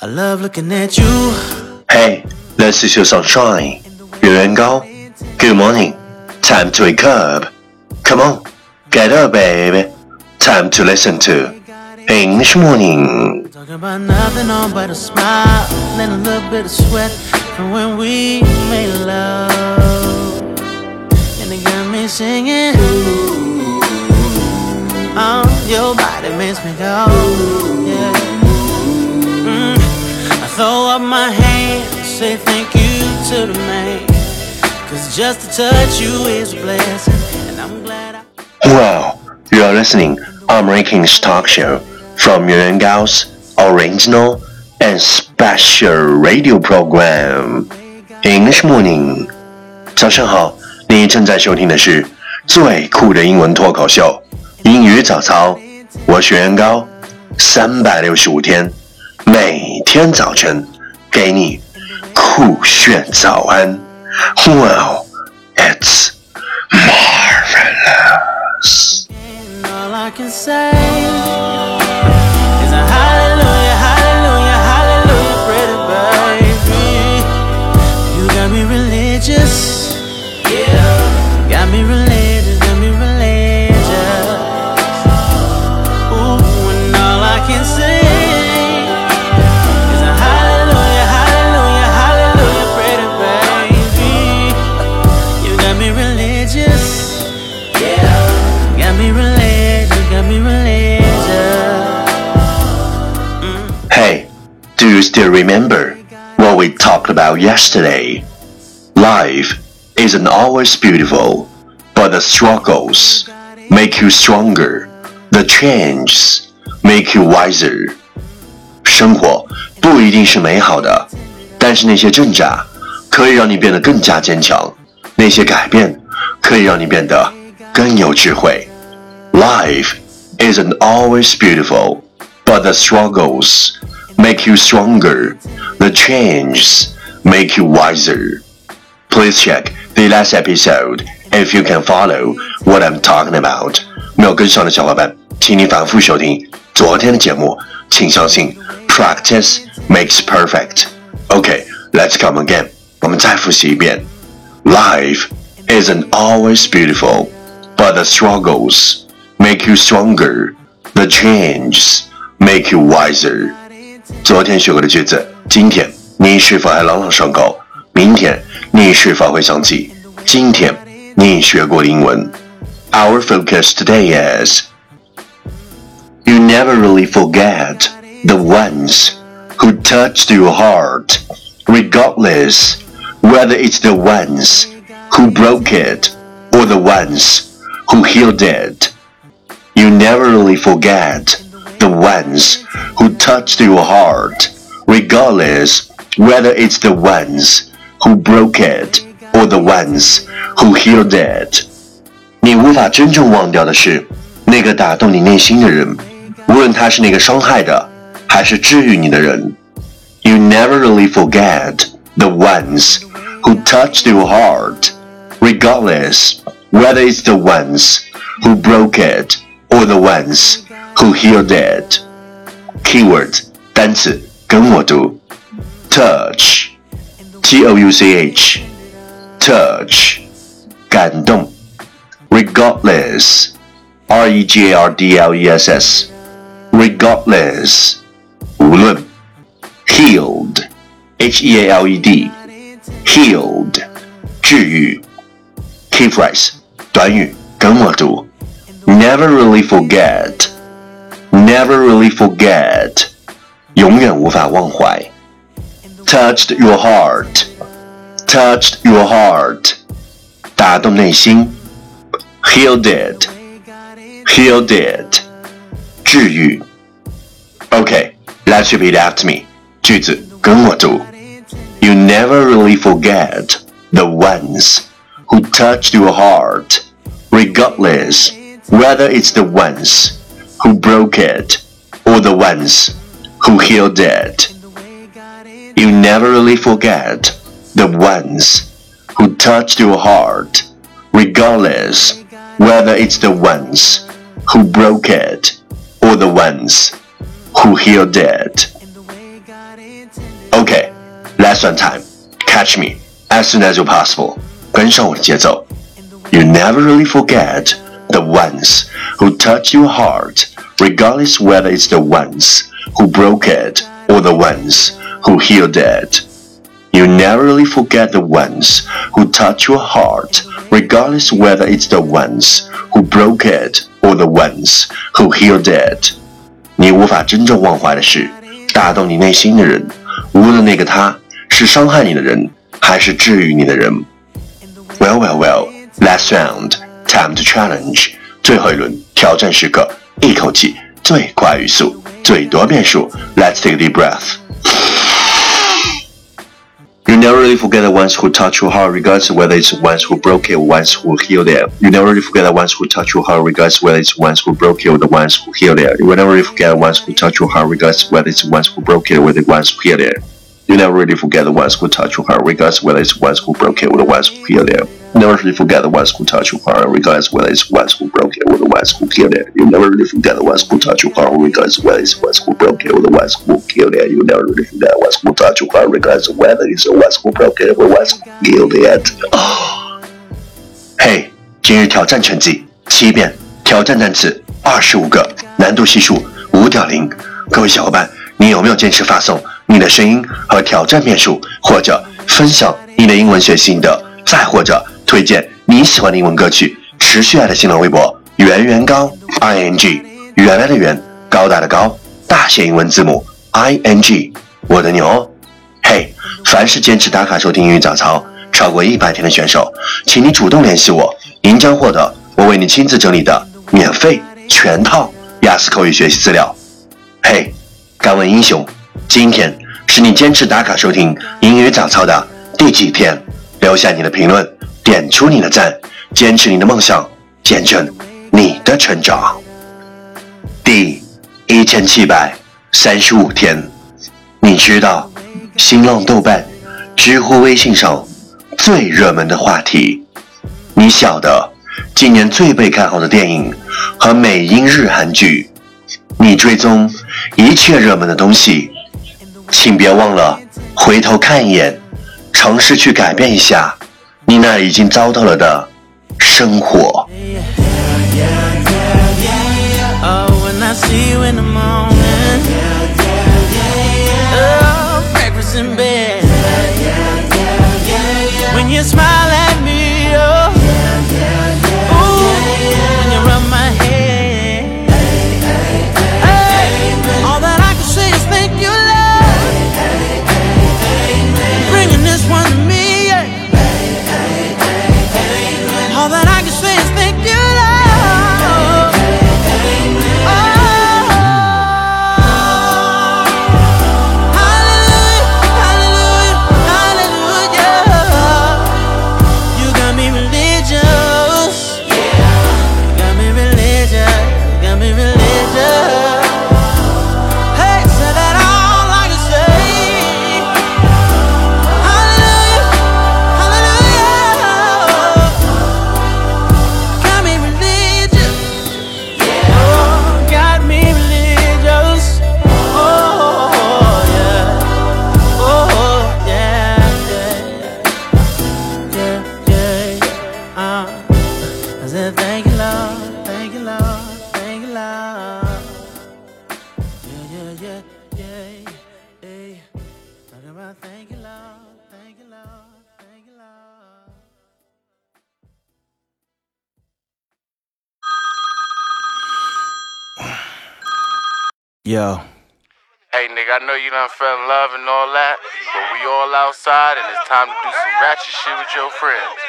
I love looking at you. Hey, this is your sunshine. 月圆高 Good morning. Time to wake up. Come on, get up, baby. Time to listen to English morning. Talking about nothing on but a smile and a little bit of sweat from when we made love. And it got me singing. Oh, your body makes me go. Yeah. Mm. I throw up my hands, say thank you to the man. Cause just to touch you is a blessing. And I'm glad I. Well, you are listening American's talk show from Yuan Gao's original and special radio program English Morning。早上好，你正在收听的是最酷的英文脱口秀英语早操。我是袁高，三百六十五天，每 天早晨给你酷炫早安。Well, it's marvelous. still remember what we talked about yesterday? Life isn't always beautiful, but the struggles make you stronger. The changes make you wiser. 生活不一定是美好的，但是那些挣扎可以让你变得更加坚强，那些改变可以让你变得更有智慧。Life isn't always beautiful, but the struggles make you stronger. The changes make you wiser. Please check the last episode if you can follow what I'm talking about. 没有跟上的小伙伴，请你反复收听昨天的节目。请相信，practice makes perfect. Okay, let's come again. 我们再复习一遍。Life isn't always beautiful, but the struggles make you stronger. The changes make you wiser. 昨天学过的句子，今天你是否还朗朗上口？明天你是否会想起今天你学过的英文？Our focus today is you never really forget the ones who touched your heart, regardless whether it's the ones who broke it or the ones who healed it. You never really forget the ones who touched your heart, regardless whether it's the ones who broke it or the ones who healed it. 你无法真正忘掉的是那个打动你内心的人，无论他是那个伤害的，还是治愈你的人。You never really forget the ones who touched your heart, regardless whether it's the ones who broke it or the ones who healed it. Keyword 单词跟我读，touch, t o u c h, touch 感动，regardless, r e g a r d l e s s, regardless 无论，healed, h e a l e d, healed 治愈，key phrase 短语跟我读。Never really forget, never really forget，永远无法忘怀。Touched your heart, touched your heart，打动内心。Healed it, healed it，治愈。Okay, let's repeat after me. 句子跟我读。You never really forget the ones who touched your heart, regardless whether it's the ones who broke it or the ones who healed it. You never really forget the ones who touched your heart, regardless whether it's the ones who broke it or the ones who healed it. Okay, lesson time. Catch me as soon as you're possible. 跟上我的节奏。You never really forget the ones who touch your heart, regardless whether it's the ones who broke it or the ones who healed it. You never really forget the ones who touch your heart, regardless whether it's the ones who broke it or the ones who healed it. 你无法真正忘怀的是打动你内心的人，无论那个他是伤害你的人，还是治愈你的人。Well, well, well. Last round, time to challenge. 最后一轮挑战时刻，一口气最快语速，最多变数。Let's take a deep breath. You never really forget the ones who touch your heart, regardless of whether it's the ones who broke it or ones who healed it. You never really forget the ones who touch your heart, regardless of whether it's the ones who broke it or the ones who healed it. You never really forget the ones who touch your heart, regardless of whether it's the ones who broke it or the ones who healed it. You never really forget the ones who touch your heart, regardless of whether it's the ones who broke it or the ones who healed it. You never really forget the ones who touch your heart, regardless of whether it's the ones who broke it or the ones who healed it. You never really forget the ones who touch your heart, regardless of whether it's the ones who broke it or the ones who healed it. You never really forget the ones who touch your heart, regardless of whether it's the ones who broke it or the ones who healed it. 嘿，今日挑战成绩七遍，挑战单词二十五个，难度系数五点零。各位小伙伴，你有没有坚持发送你的声音和挑战遍数，或者分享你的英文学习心得，再或者 推荐你喜欢的英文歌曲？持续爱的新浪微博圆圆高 i n g 原来的圆高大的高大写英文字母 i n g 我的牛嘿，凡是坚持打卡收听英语早操超过一百天的选手，请你主动联系我，您将获得我为你亲自整理的免费全套雅思口语学习资料。嘿，敢问英雄，今天是你坚持打卡收听英语早操的第几天？留下你的评论，点出你的赞，坚持你的梦想，见证你的成长。第一千七百三十五天，你知道新浪、豆瓣、知乎、微信上最热门的话题？你晓得今年最被看好的电影和美英日韩剧？你追踪一切热门的东西，请别忘了回头看一眼，尝试去改变一下你那已经糟透了的生活。Smile. Yo. Hey nigga, I know you done fell in love and all that, but we all outside and it's time to do some ratchet shit with your friends.